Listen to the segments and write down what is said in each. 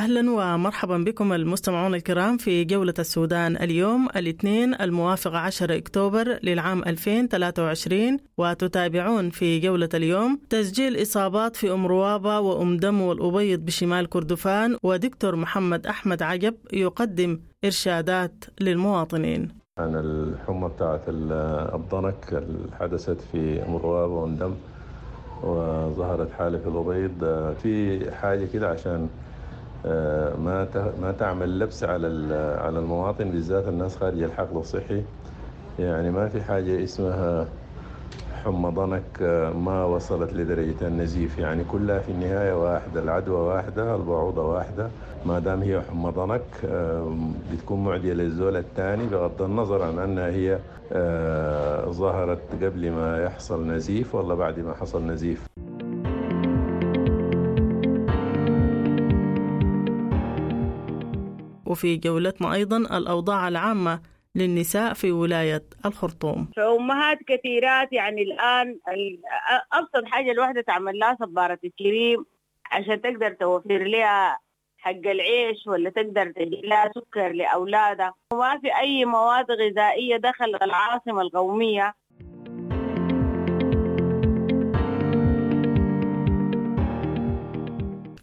أهلا ومرحبا بكم المستمعون الكرام في جولة السودان اليوم الاثنين الموافق 10 أكتوبر للعام 2023 وتتابعون في جولة اليوم تسجيل إصابات في أم روابة وأم دم والأبيض بشمال كردفان ودكتور محمد أحمد عجب يقدم إرشادات للمواطنين. عن الحمى بتاعت الضنك اللي حدثت في أم روابة وأم دم وظهرت حالة في الأبيض في حاجة كده عشان ما ما تعمل لبس على على المواطن بالذات الناس خارج الحقل الصحي. يعني ما في حاجة اسمها حمى ضنك ما وصلت لدرجة النزيف. يعني كلها في النهاية واحدة العدوى واحدة البعوضة واحدة. ما دام هي حمى ضنك بتكون معدية للزول الثاني بغض النظر عن أنها هي ظهرت قبل ما يحصل نزيف ولا بعد ما حصل نزيف. وفي جولتنا أيضا الأوضاع العامة للنساء في ولاية الخرطوم. فأمهات كثيرات يعني الآن أبسط حاجة الواحدة تعمل لها صبارة الكريم عشان تقدر توفر لها حق العيش ولا تقدر تجيب لها سكر لأولادها. وما في أي مواد غذائية دخل العاصمة القومية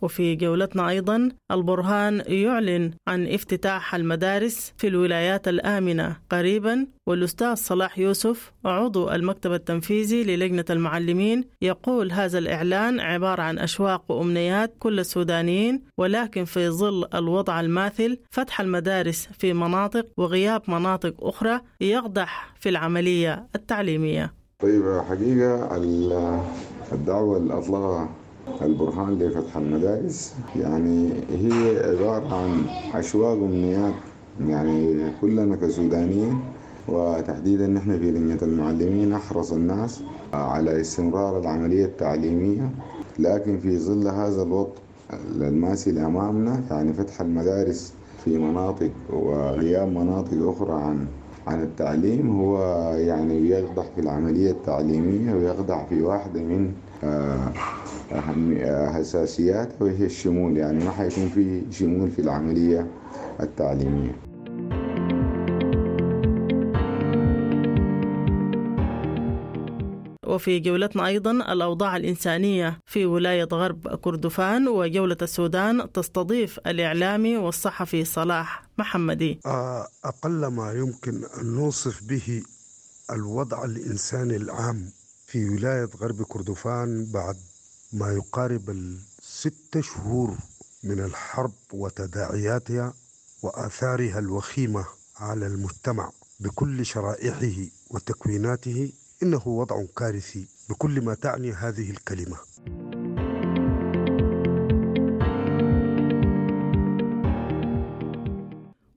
وفي جولتنا أيضا البرهان يعلن عن افتتاح المدارس في الولايات الآمنة قريبا والأستاذ صلاح يوسف عضو المكتب التنفيذي للجنة المعلمين يقول هذا الإعلان عبارة عن أشواق وأمنيات كل السودانيين ولكن في ظل الوضع الماثل فتح المدارس في مناطق وغياب مناطق أخرى يقدح في العملية التعليمية. طيب حقيقة الدعوة اللي أطلقها البرهان لفتح المدارس. يعني هي عبارة عن أشواق وأمنيات يعني كلنا كسودانيين وتحديدا نحن في لجنة المعلمين أحرص الناس على استمرار العملية التعليمية. لكن في ظل هذا الوضع الماسي أمامنا يعني فتح المدارس في مناطق وغياب مناطق أخرى عن عن التعليم هو يعني بيقدح في العملية التعليمية ويقدح في واحدة من أهم حساسيات وهي الشمول يعني ما حيكون في شمول في العملية التعليمية. وفي جولتنا أيضا الأوضاع الإنسانية في ولاية غرب كردفان وجولة السودان تستضيف الإعلامي والصحفي صلاح محمدي. أقل ما يمكن أن نوصف به الوضع الإنساني العام في ولاية غرب كردفان بعد ما يقارب الست شهور من الحرب وتداعياتها وآثارها الوخيمة على المجتمع بكل شرائحه وتكويناته إنه وضع كارثي بكل ما تعني هذه الكلمة.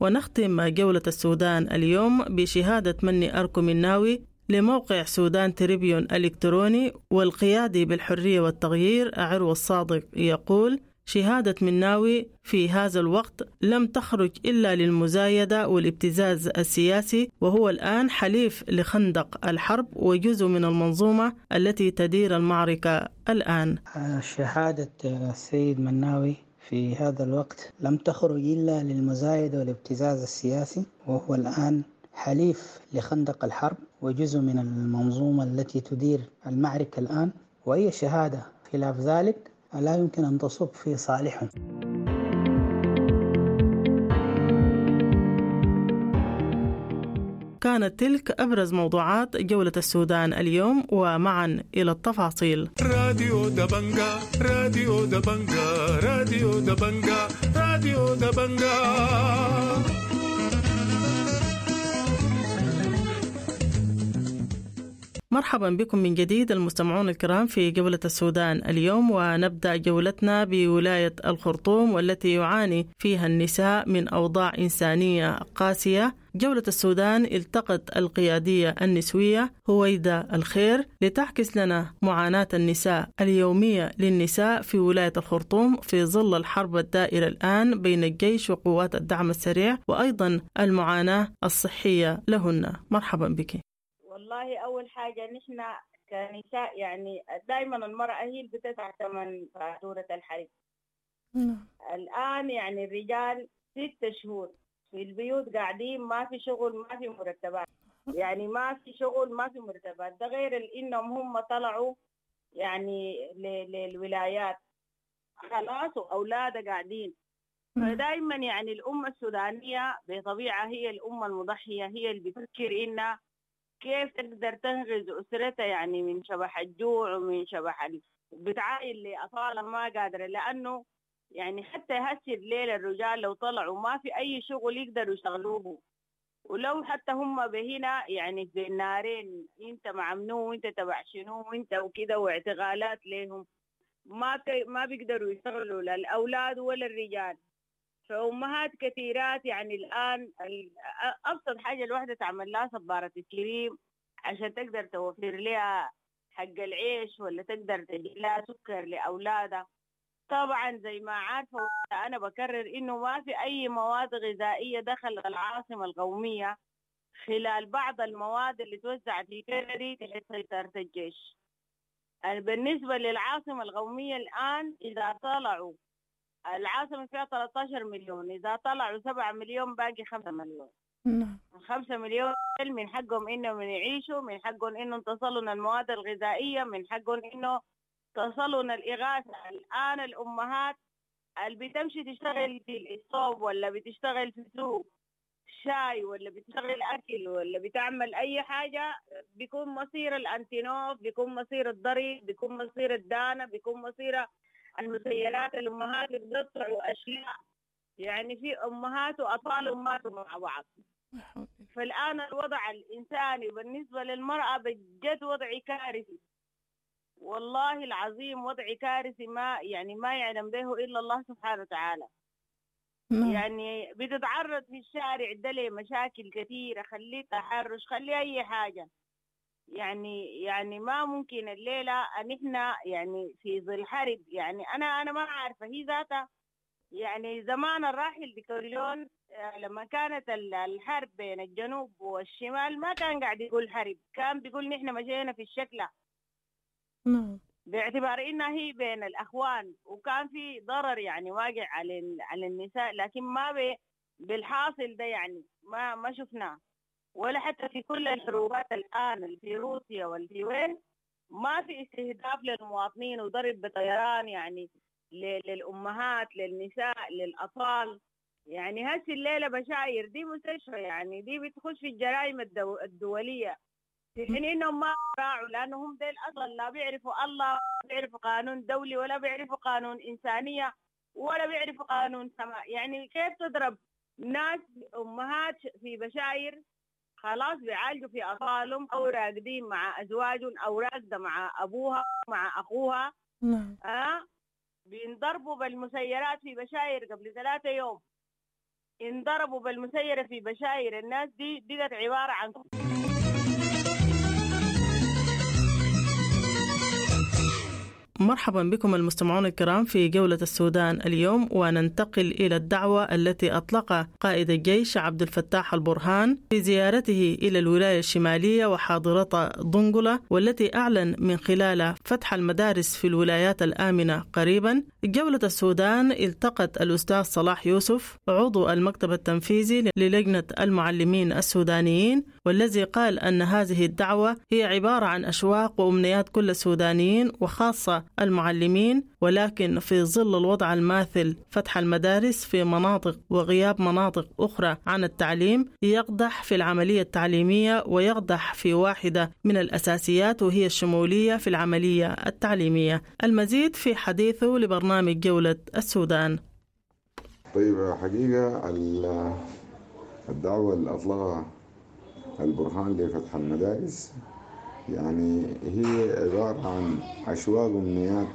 ونختم جولة السودان اليوم بشهادة مني أركو الناوي لموقع سودان تريبيون الإلكتروني والقيادي بالحرية والتغيير عروة الصادق يقول شهادة مناوي في هذا الوقت لم تخرج إلا للمزايدة والابتزاز السياسي وهو الآن حليف لخندق الحرب وجزء من المنظومة التي تدير المعركة الآن. شهادة السيد مناوي في هذا الوقت لم تخرج إلا للمزايدة والابتزاز السياسي وهو الآن حليف لخندق الحرب وجزء من المنظومة التي تدير المعركة الآن وأي شهادة. خلاف ذلك لا يمكن أن تصب في صالحهم كانت تلك أبرز موضوعات جولة السودان اليوم ومعا إلى التفاصيل. راديو دبنجا راديو دبنجا راديو دبنجا راديو دبنجا. مرحبا بكم من جديد المستمعون الكرام في جولة السودان اليوم ونبدأ جولتنا بولاية الخرطوم والتي يعاني فيها النساء من أوضاع إنسانية قاسية. جولة السودان التقت القيادية النسوية هويدا الخير لتعكس لنا معاناة النساء اليومية للنساء في ولاية الخرطوم في ظل الحرب الدائرة الآن بين الجيش وقوات الدعم السريع وأيضا المعاناة الصحية لهن. مرحبا بك. والله أول حاجة نحن كنساء يعني دائما المرأة هي اللي بتدفع ثمن فاتورة الحرب نعم. الآن يعني الرجال ست شهور في البيوت قاعدين ما في شغل ما في مرتبات. يعني ما في شغل ما في مرتبات. ده غير إنهم هم طلعوا يعني للولايات. خلاص واولادها قاعدين. فدائما يعني الأمة السودانية بطبيعة هي الأمة المضحية هي اللي بتفكر إنها كيف تقدر تنقذ أسرتها يعني من شبح الجوع ومن شبح ال... بتعاين لاطفالها ما قادرة؟ لأنه يعني حتى هسه الليل الرجال لو طلعوا ما في أي شغل يقدروا يشغلوه ولو حتى هم بهنا يعني في النارين أنت مع منو وأنت تبع شنو وأنت وكده واعتقالات لهم ما. ما بيقدروا يشتغلوا لا الأولاد ولا الرجال. فأمهات كثيرات يعني الآن ال- أبسط حاجة الواحده تعمل لها صبارة الكريم عشان تقدر توفر لها حق العيش ولا تقدر تجيب لها سكر لأولادها. طبعا زي ما عارفة أنا بكرر إنه ما في أي مواد غذائية دخل العاصمة القومية خلال بعض المواد اللي توزعت في كندي تحت سيطره الجيش بالنسبة للعاصمة القومية الآن إذا طلعوا العاصمة فيها 13 مليون إذا طلعوا 7 مليون باقي 5 مليون. نعم. خمسة مليون من حقهم إنهم يعيشوا من حقهم إنهم تصلنا المواد الغذائية من حقهم انه تصلنا الإغاثة. الآن الأمهات اللي بتمشي تشتغل في الصوب ولا بتشتغل في سوق شاي ولا بتشتغل أكل ولا بتعمل أي حاجة بيكون مصير الأنتينوف بيكون مصير الضري بيكون مصير الدانة بيكون مصير المسيرات الأمهات بيقطعوا أشياء يعني في أمهات وأطفال ماتوا مع بعض. فالآن الوضع الإنساني بالنسبة للمرأة بجد وضع كارثي. والله العظيم وضع كارثي ما يعني ما يعلم به إلا الله سبحانه وتعالى. نعم. يعني بتتعرض في الشارع ده لمشاكل كثيرة خليه تحرش خليه أي حاجة. يعني يعني ما ممكن الليلة أن إحنا يعني في ظل حرب. يعني أنا أنا ما عارفة هي ذاتها يعني زمان الراحل ديكوريون آه، لما كانت ال- الحرب بين الجنوب والشمال ما كان قاعد يقول حرب. كان بيقول نحن مشينا في الشكلة. نعم. باعتبار إنها هي بين الأخوان. وكان في ضرر يعني واقع على على النساء لكن ما بالحاصل ده يعني ما ما شفناه. ولا حتى في كل الحروبات الآن اللي في روسيا واللي في وين ما في استهداف للمواطنين وضرب بطيران يعني ل- للأمهات للنساء للأطفال. يعني هسه الليلة بشاير دي مستشفى يعني دي بتخش في الجرائم الدو الدولية. في حين إنهم ما راعوا لانهم ديل أصلا لا بيعرفوا الله ولا بيعرفوا قانون دولي ولا بيعرفوا قانون إنسانية ولا بيعرفوا قانون سماء. يعني كيف تضرب ناس أمهات في بشاير؟ خلاص بيعالجوا في أطفالهم أو راقدين مع أزواجهم أو راقدة مع أبوها مع أخوها. نعم. ها بينضربوا بالمسيرات في بشاير قبل ثلاثة يوم. انضربوا بالمسيرة في بشاير. الناس دي بقت عبارة عن مرحبا بكم المستمعون الكرام في جولة السودان اليوم وننتقل إلى الدعوة التي أطلقها قائد الجيش عبد الفتاح البرهان في زيارته إلى الولاية الشمالية وحاضرة ضنقلة والتي أعلن من خلالها فتح المدارس في الولايات الآمنة قريبا. جولة السودان التقت الأستاذ صلاح يوسف عضو المكتب التنفيذي للجنة المعلمين السودانيين والذي قال أن هذه الدعوة هي عبارة عن أشواق وأمنيات كل السودانيين وخاصة المعلمين ولكن في ظل الوضع الماثل فتح المدارس في مناطق وغياب مناطق أخرى عن التعليم يقدح في العملية التعليمية ويقدح في واحدة من الأساسيات وهي الشمولية في العملية التعليمية. المزيد في حديثه لبرنامج جولة السودان. طيب حقيقة ال- الدعوة اللي أطلقها البرهان لفتح المدارس يعني هي عبارة عن أشواق وأمنيات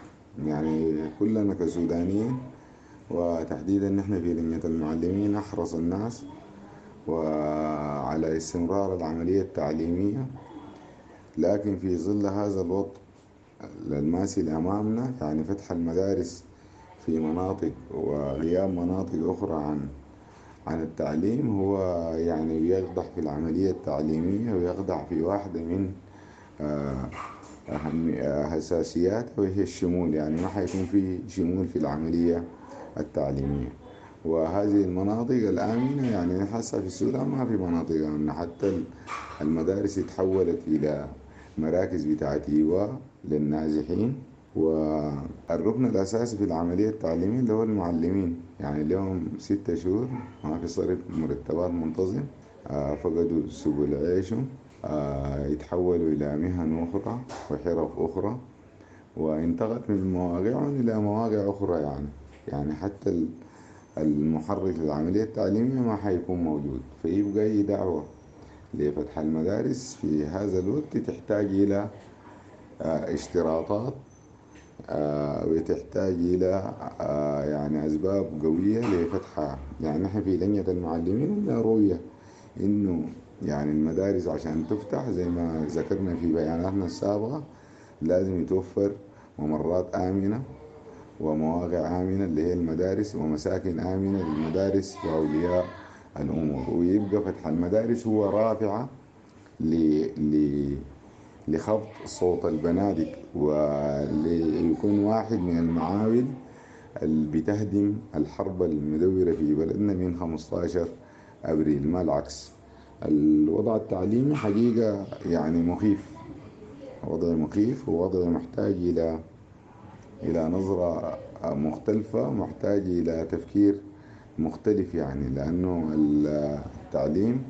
يعني كلنا كسودانيين وتحديدا نحن في لجنة المعلمين نحرص الناس وعلى استمرار العملية التعليمية. لكن في ظل هذا الوضع الماسي أمامنا يعني فتح المدارس في مناطق وغياب مناطق أخرى عن عن التعليم هو يعني بيقدح في العملية التعليمية ويقدح في واحدة من آه، أهم آه، أساسيات وهي الشمول. يعني ما حيكون في شمول في العملية التعليمية. وهذه المناطق الآمنة يعني حاسة في السودان ما في مناطق آمنة. حتى المدارس تحولت إلى مراكز بتاعت إيواء للنازحين. والركن الأساسي في العملية التعليمية اللي هو المعلمين. يعني لهم ستة شهور ما في صرف مرتبات منتظم آه، فقدوا سبل عيشهم. آه، يتحولوا إلى مهن أخرى وحرف أخرى وانتقلت من مواقعهم إلى مواقع أخرى يعني. يعني حتى المحرك للعملية التعليمية ما حيكون موجود. فيبقى أي دعوة لفتح المدارس في هذا الوقت تحتاج إلى آه، اشتراطات آه، وتحتاج إلى آه، يعني أسباب قوية لفتحها. يعني نحن في لجنة المعلمين عندنا رؤية إنه يعني المدارس عشان تفتح زي ما ذكرنا في بياناتنا السابقة لازم يتوفر ممرات آمنة ومواقع آمنة اللي هي المدارس ومساكن آمنة للمدارس وأولياء الأمور. ويبقى فتح المدارس هو رافعة لخفض صوت البنادق وليكون واحد من المعاول اللي بتهدم الحرب المدورة في بلدنا من 15 أبريل. ما العكس. الوضع التعليمي حقيقة يعني مخيف. وضع مخيف ووضع محتاج إلى إلى نظرة مختلفة محتاج إلى تفكير مختلف يعني لأنه التعليم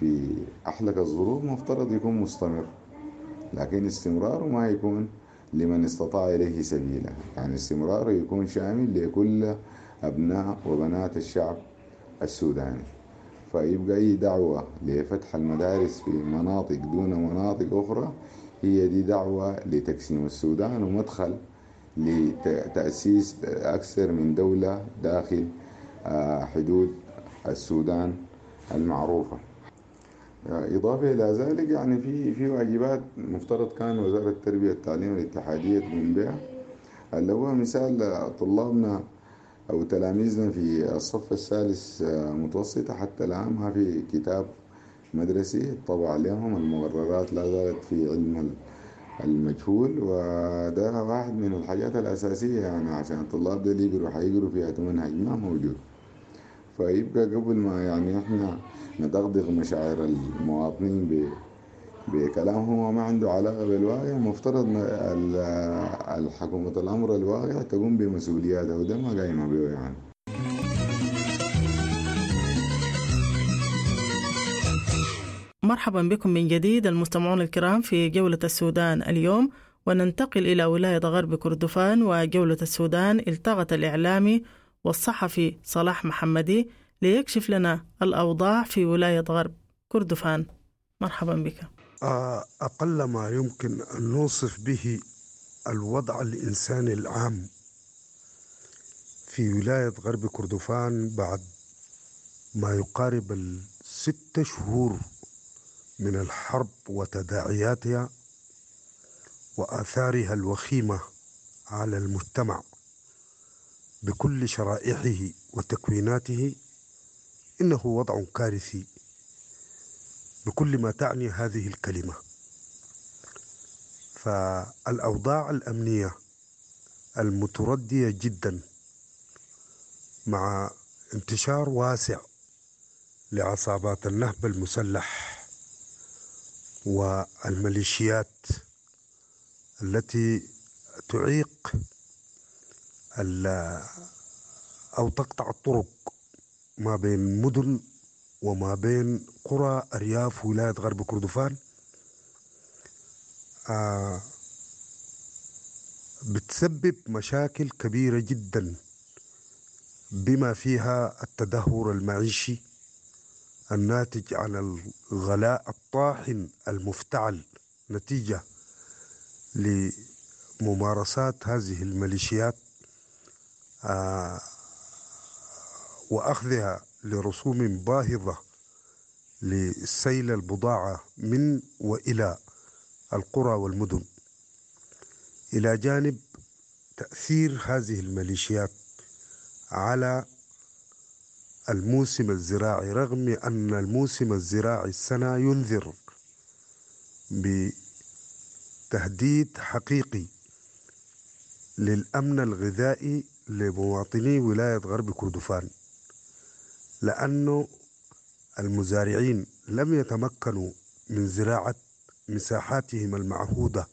في أحلك الظروف مفترض يكون مستمر لكن استمراره ما يكون لمن استطاع إليه سبيلا يعني استمراره يكون شامل لكل أبناء وبنات الشعب السوداني. فيبقى أي دعوة لفتح المدارس في مناطق دون مناطق أخرى هي دي دعوة لتقسيم السودان ومدخل لتأسيس أكثر من دولة داخل آه، حدود السودان المعروفة. إضافة إلى ذلك يعني في في واجبات مفترض كان وزارة التربية والتعليم الاتحادية تقوم بها. اللي هو مثال طلابنا أو تلاميذنا في الصف الثالث آه، متوسطة حتى الآن ما في كتاب مدرسي طبع لهم المقررات لا زالت في علم المجهول. وده واحد من الحاجات الأساسية يعني عشان الطلاب دول يقروا حيقروا فيها منهج ما موجود. فيبقى قبل ما يعني إحنا ندغدغ مشاعر المواطنين ب بكلامهم وما عنده علاقة بالواقع مفترض الحكومة الأمر الواقع تقوم بمسؤولياتها وده ما قايمة به يعني. مرحبا بكم من جديد المستمعون الكرام في جولة السودان اليوم وننتقل إلى ولاية غرب كردفان وجولة السودان التغت الإعلامي والصحفي صلاح محمدي ليكشف لنا الأوضاع في ولاية غرب كردفان. مرحبا بك. أقل ما يمكن أن نوصف به الوضع الإنساني العام في ولاية غرب كردفان بعد ما يقارب الست شهور من الحرب وتداعياتها وآثارها الوخيمة على المجتمع بكل شرائحه وتكويناته إنه وضع كارثي. بكل ما تعني هذه الكلمة. فالأوضاع الأمنية المتردية جدا مع انتشار واسع لعصابات النهب المسلح والميليشيات التي تعيق أو تقطع الطرق ما بين مدن وما بين قرى أرياف ولاية غرب كردفان آه بتسبب مشاكل كبيرة جدا بما فيها التدهور المعيشي الناتج عن الغلاء الطاحن المفتعل نتيجة لممارسات هذه الميليشيات آه وأخذها لرسوم باهظة لسيل البضاعة من وإلى القرى والمدن. إلى جانب تأثير هذه الميليشيات على الموسم الزراعي رغم أن الموسم الزراعي السنة ينذر بتهديد حقيقي للأمن الغذائي لمواطني ولاية غرب كردفان. لأنه المزارعين لم يتمكنوا من زراعة مساحاتهم المعهودة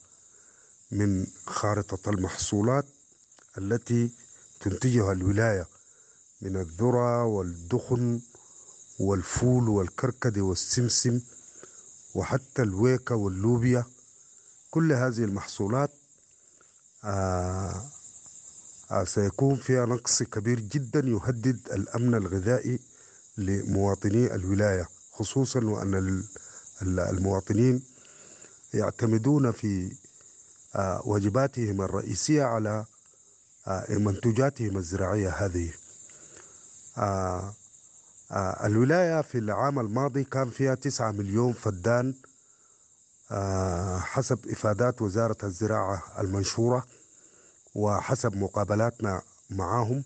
من خارطة المحصولات التي تنتجها الولاية من الذرة والدخن والفول والكركدي والسمسم وحتى الويكة واللوبيا. كل هذه المحصولات آه آه سيكون فيها نقص كبير جدا يهدد الأمن الغذائي لمواطني الولاية خصوصا وأن المواطنين يعتمدون في آه واجباتهم الرئيسية على آه منتوجاتهم الزراعية هذه. آه الولاية في العام الماضي كان فيها تسعة مليون فدان حسب إفادات وزارة الزراعة المنشورة وحسب مقابلاتنا معهم.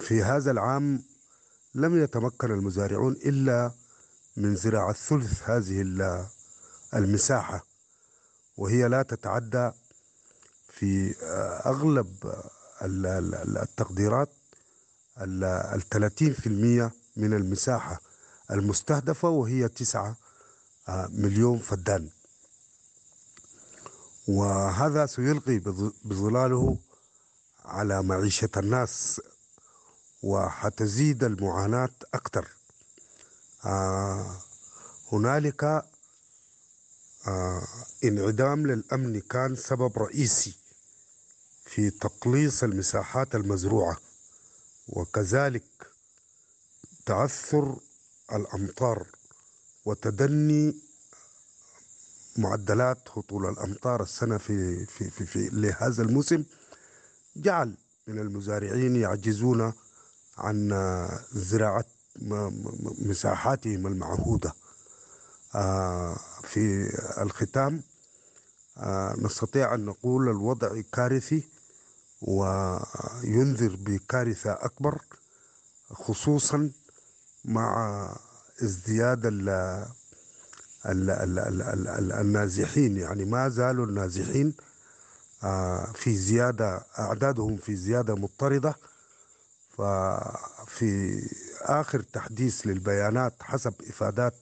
في هذا العام لم يتمكن المزارعون إلا من زراعة ثلث هذه المساحة وهي لا تتعدى في أغلب التقديرات الثلاثين في المية من المساحة المستهدفة وهي تسعة مليون فدان. وهذا سيلقي بظلاله على معيشة الناس وحتزيد المعاناة أكثر آه هنالك آه انعدام للأمن كان سبب رئيسي في تقليص المساحات المزروعة وكذلك تعثر الأمطار وتدني معدلات هطول الأمطار. السنة في, في, في, في لهذا الموسم جعل من المزارعين يعجزون عن زراعة مساحاتهم المعهودة. في الختام نستطيع أن نقول الوضع كارثي وينذر بكارثة أكبر خصوصا مع ازدياد ال ال ال ال ال ال النازحين. يعني ما زالوا النازحين في زيادة أعدادهم في زيادة مضطردة. ففي آخر تحديث للبيانات حسب إفادات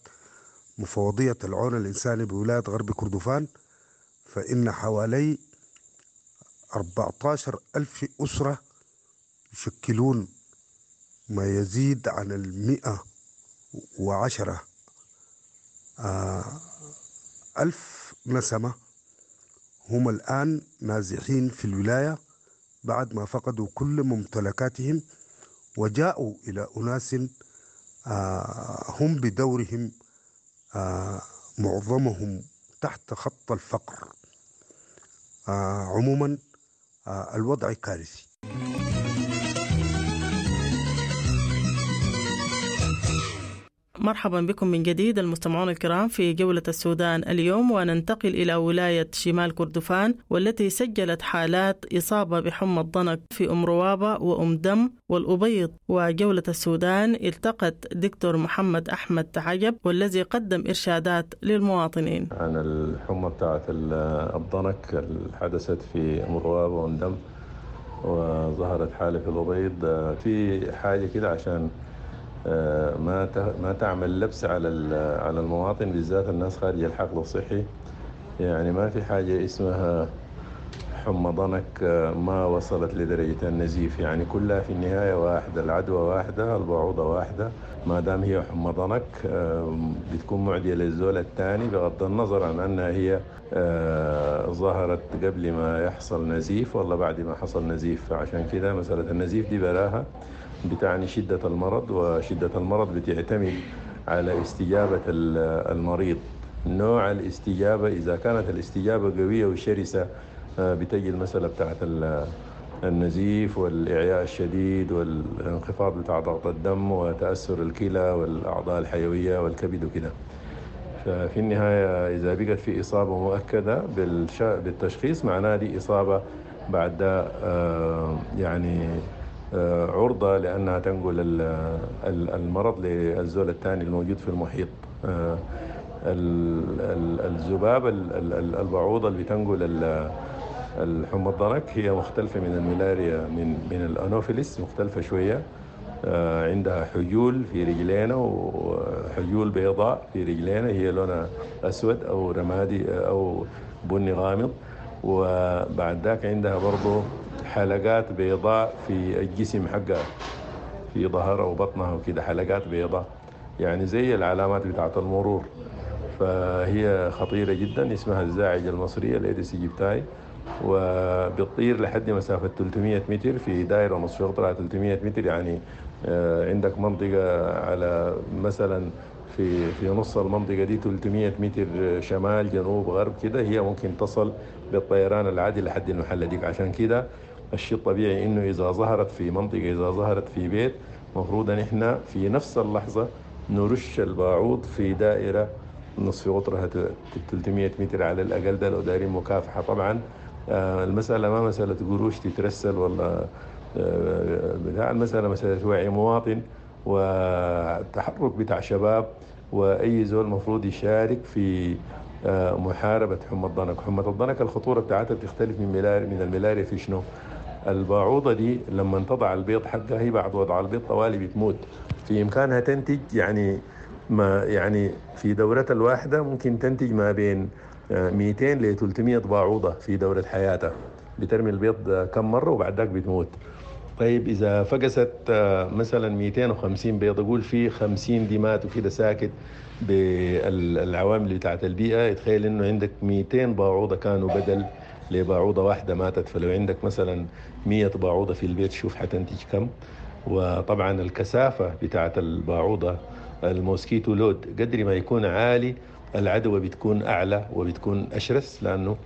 مفوضية العون الإنساني بولاية غرب كردفان فإن حوالي 14 ألف أسرة يشكلون ما يزيد عن المئة وعشرة. ألف نسمة هم الآن نازحين في الولاية بعد ما فقدوا كل ممتلكاتهم وجاءوا إلى أناس هم بدورهم معظمهم تحت خط الفقر. عموما الوضع كارثي. مرحبا بكم من جديد المستمعون الكرام في جولة السودان اليوم وننتقل إلى ولاية شمال كردفان والتي سجلت حالات إصابة بحمى الضنك في أم روابة وأم دم والأبيض. وجولة السودان التقت دكتور محمد أحمد عجب والذي قدم إرشادات للمواطنين. عن الحمى بتاعت الضنك اللي حدثت في أم روابة وأم دم وظهرت حالة في الأبيض. في حاجة كده عشان ما ما تعمل لبس على على المواطن بالذات الناس خارج الحقل الصحي. يعني ما في حاجة اسمها حمى ضنك ما وصلت لدرجة النزيف. يعني كلها في النهاية واحدة العدوى واحدة البعوضة واحدة. ما دام هي حمى ضنك بتكون معدية للزول الثاني بغض النظر عن أنها هي ظهرت قبل ما يحصل نزيف ولا بعد ما حصل نزيف. فعشان كده مسألة النزيف دي براها. بتعني شدة المرض وشدة المرض بتعتمد على استجابة المريض. نوع الاستجابة إذا كانت الاستجابة قوية وشرسة بتجي المسألة بتاعت النزيف والإعياء الشديد والانخفاض بتاع ضغط الدم وتأثر الكلى والأعضاء الحيوية والكبد وكده. ففي النهاية إذا بقت في إصابة مؤكدة بالتشخيص معناه دي إصابة بعد يعني عرضة لأنها تنقل المرض للزول الثاني الموجود في المحيط. الذباب البعوضة اللي بتنقل الحمى الضنك هي مختلفة من الملاريا من من الأنوفيليس مختلفة شوية. آه، عندها حجول في رجلينا وحجول بيضاء في رجلينا هي لونها أسود أو رمادي أو بني غامض. وبعد ذاك عندها برضو حلقات بيضاء في الجسم حقها في ظهرها وبطنها وكده حلقات بيضاء. يعني زي العلامات بتاعت المرور. فهي خطيرة جدا اسمها الزاعجة المصرية الإيديس إيجيبتاي وبتطير لحد مسافة 300 متر في دائرة نصف قطرها 300 متر. يعني آه، عندك منطقة على مثلا في في نص المنطقة دي 300 متر شمال جنوب غرب كده هي ممكن تصل بالطيران العادي لحد المحل ديك. عشان كده الشيء الطبيعي إنه إذا ظهرت في منطقة إذا ظهرت في بيت مفروض إن إحنا في نفس اللحظة نرش الباعوض في دائرة نصف قطرها 300 متر على الأقل. ده لو دايرين مكافحة. طبعا آه، المسألة ما مسألة قروش تترسل ولا آه، بتاع المسألة مسألة وعي مواطن. وتحرك بتاع شباب وأي زول المفروض يشارك في آه، محاربة حمى الضنك، حمى الضنك الخطورة بتاعتها بتختلف من ملاريا من الملاريا في شنو؟ البعوضة دي لما تضع البيض حقها هي بعد وضع البيض طوالي بتموت. في إمكانها تنتج يعني ما يعني في دورتها الواحدة ممكن تنتج ما بين آه، 200 ل 300 بعوضة في دورة حياتها. بترمي البيض آه، كم مرة وبعد ذاك بتموت. طيب إذا فقست آه، مثلا 250 بيض في 50 دي ماتوا كده ساكت بالعوامل بتاعت البيئة. يتخيل إنه عندك 200 باعوضة كانوا بدل لباعوضة واحدة ماتت. فلو عندك مثلا 100 باعوضة في البيت شوف حتنتج كم. وطبعا الكثافة بتاعت الباعوضة الموسكيتو لود قدر ما يكون عالي العدوى بتكون أعلى وبتكون أشرس لأنه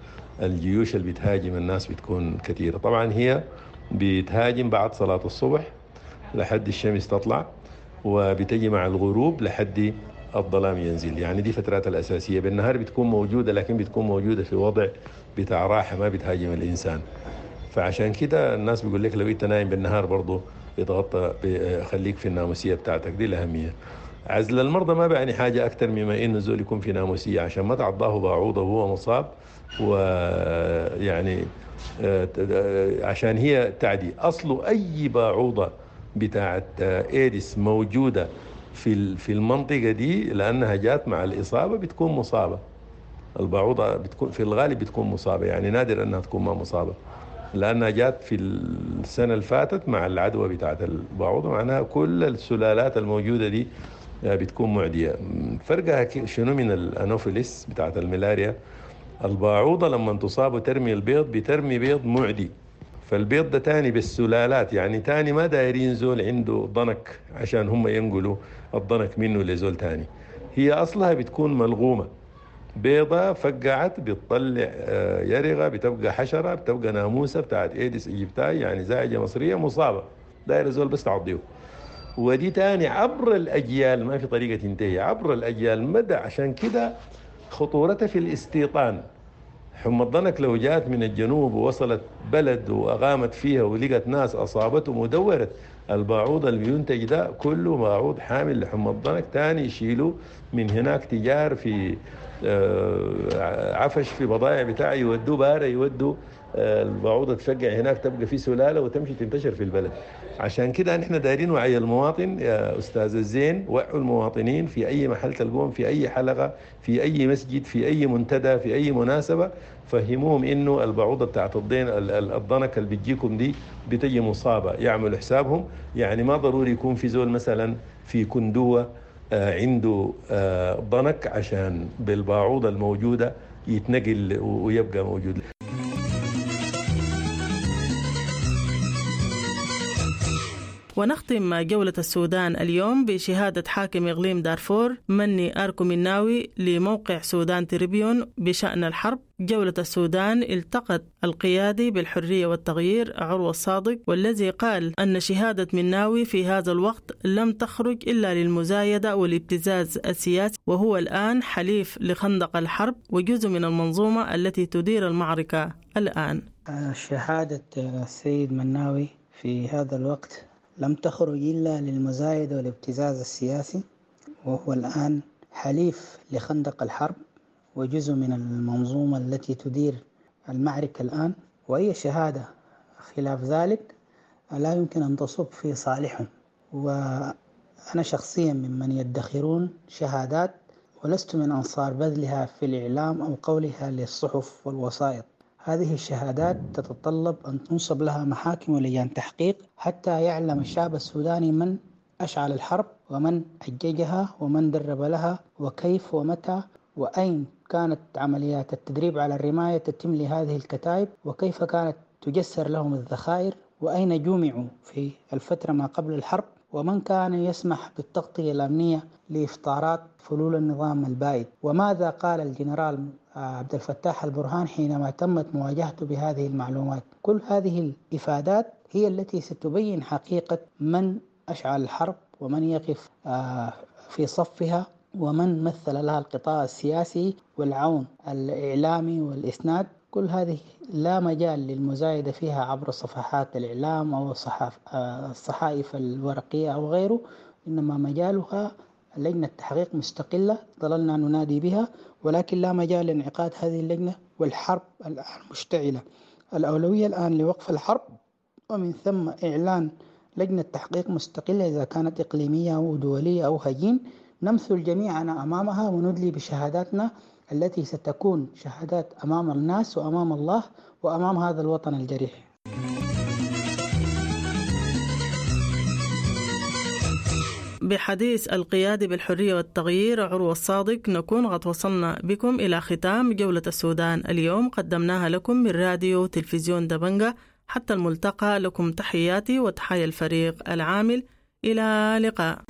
الجيوش اللي بتهاجم الناس بتكون كثيرة. طبعا هي بتهاجم بعد صلاة الصبح لحد الشمس تطلع وبتجي مع الغروب لحد الظلام ينزل. يعني دي فترات الأساسية. بالنهار بتكون موجودة لكن بتكون موجودة في وضع بتاع راحة ما بتهاجم الإنسان. فعشان كده الناس بيقول لك لو انت نايم بالنهار برضه يتغطى ب- خليك في الناموسية بتاعتك. دي الأهمية. عزل المرضى ما بعني حاجة أكثر مما إنه زول يكون في ناموسية. عشان ما تعضاه بعوضة وهو مصاب ويعني آه، آه، عشان هي تعدي. أصل أي بعوضة بتاعت آه، إيدس موجودة في في المنطقة دي لأنها جات مع الإصابة بتكون مصابة. البعوضة بتكون في الغالب بتكون مصابة. يعني نادر أنها تكون ما مصابة. لأنها جات في السنة اللي فاتت مع العدوى بتاعت البعوضة معناها كل السلالات الموجودة دي بتكون معدية. فرقها شنو من الأنوفيليس بتاعت الملاريا؟ الباعوضة لما تصاب وترمي البيض بترمي بيض معدي. فالبيض ده تاني بالسلالات يعني تاني ما دايرين زول عنده ضنك عشان هم ينقلوا الضنك منه لزول تاني. هي أصلها بتكون ملغومة. بيضة فقعت بتطلع آه، يرغة بتبقى حشرة بتبقى ناموسة بتاعت ايدس إيجيبتاي يعني زائجة مصرية مصابة. داير زول بس تعضيه ودي تاني عبر الأجيال ما في طريقة تنتهي عبر الأجيال. مدى؟ عشان كده خطورتها في الاستيطان. حمى الضنك لو جاءت من الجنوب ووصلت بلد وأقامت فيها ولقت ناس أصابتهم ودورت الباعوض اللي بينتج ده كله باعوض حامل لحمى الضنك. تاني يشيلوا من هناك تجار في آه، عفش في بضائع بتاع يودوه بارة يودوا البعوضة تفقع هناك تبقى في سلالة وتمشي تنتشر في البلد. عشان كده نحن دايرين وعي المواطن يا أستاذ الزين وعوا المواطنين في أي محل تلقوهم في أي حلقة في أي مسجد في أي منتدى في أي مناسبة. فهموهم إنه البعوضة بتاعت الضين ال- ال- الضنك اللي بتجيكم دي بتجي مصابة. يعملوا حسابهم. يعني ما ضروري يكون في زول مثلا في كندوة آه، عنده آه، ضنك عشان بالباعوضة الموجودة يتنقل ويبقى موجود. ونختم جولة السودان اليوم بشهادة حاكم إقليم دارفور مني أركو مناوي لموقع سودان تريبيون بشأن الحرب. جولة السودان التقت القيادي بالحرية والتغيير عروة الصادق والذي قال أن شهادة مناوي في هذا الوقت لم تخرج إلا للمزايدة والابتزاز السياسي وهو الآن حليف لخندق الحرب وجزء من المنظومة التي تدير المعركة الآن. شهادة السيد مناوي في هذا الوقت لم تخرج إلا للمزايدة والابتزاز السياسي وهو الآن حليف لخندق الحرب وجزء من المنظومة التي تدير المعركة الآن وأي شهادة. خلاف ذلك لا يمكن أن تصب في صالحهم. وأنا شخصيا ممن يدخرون شهادات ولست من أنصار بذلها في الإعلام أو قولها للصحف والوسائط. هذه الشهادات تتطلب أن تنصب لها محاكم ولجان تحقيق حتى يعلم الشعب السوداني من أشعل الحرب ومن أججها ومن درب لها وكيف ومتى وأين كانت عمليات التدريب على الرماية تتم لهذه الكتائب وكيف كانت تجسر لهم الذخائر وأين جمعوا في الفترة ما قبل الحرب ومن كان يسمح بالتغطية الأمنية لإفطارات فلول النظام البائد وماذا قال الجنرال عبد الفتاح البرهان حينما تمت مواجهته بهذه المعلومات كل هذه الإفادات هي التي ستبين حقيقة من أشعل الحرب ومن يقف في صفها ومن مثل لها القطاع السياسي والعون الإعلامي والإسناد. كل هذه لا مجال للمزايدة فيها عبر صفحات الإعلام أو الصحائف الورقية أو غيره إنما مجالها لجنة تحقيق مستقلة ظللنا ننادي بها ولكن لا مجال لانعقاد هذه اللجنة والحرب الآن مشتعلة الأولوية الآن لوقف الحرب ومن ثم إعلان لجنة تحقيق مستقلة إذا كانت إقليمية أو دولية أو هجين. نمثل جميعنا أمامها وندلي بشهاداتنا التي ستكون شهادات أمام الناس وأمام الله وأمام هذا الوطن الجريح. بحديث القيادة بالحرية والتغيير عروة الصادق نكون قد وصلنا بكم إلى ختام جولة السودان. اليوم قدمناها لكم من راديو تلفزيون دبنجة. حتى الملتقى لكم تحياتي وتحيا الفريق العامل. إلى لقاء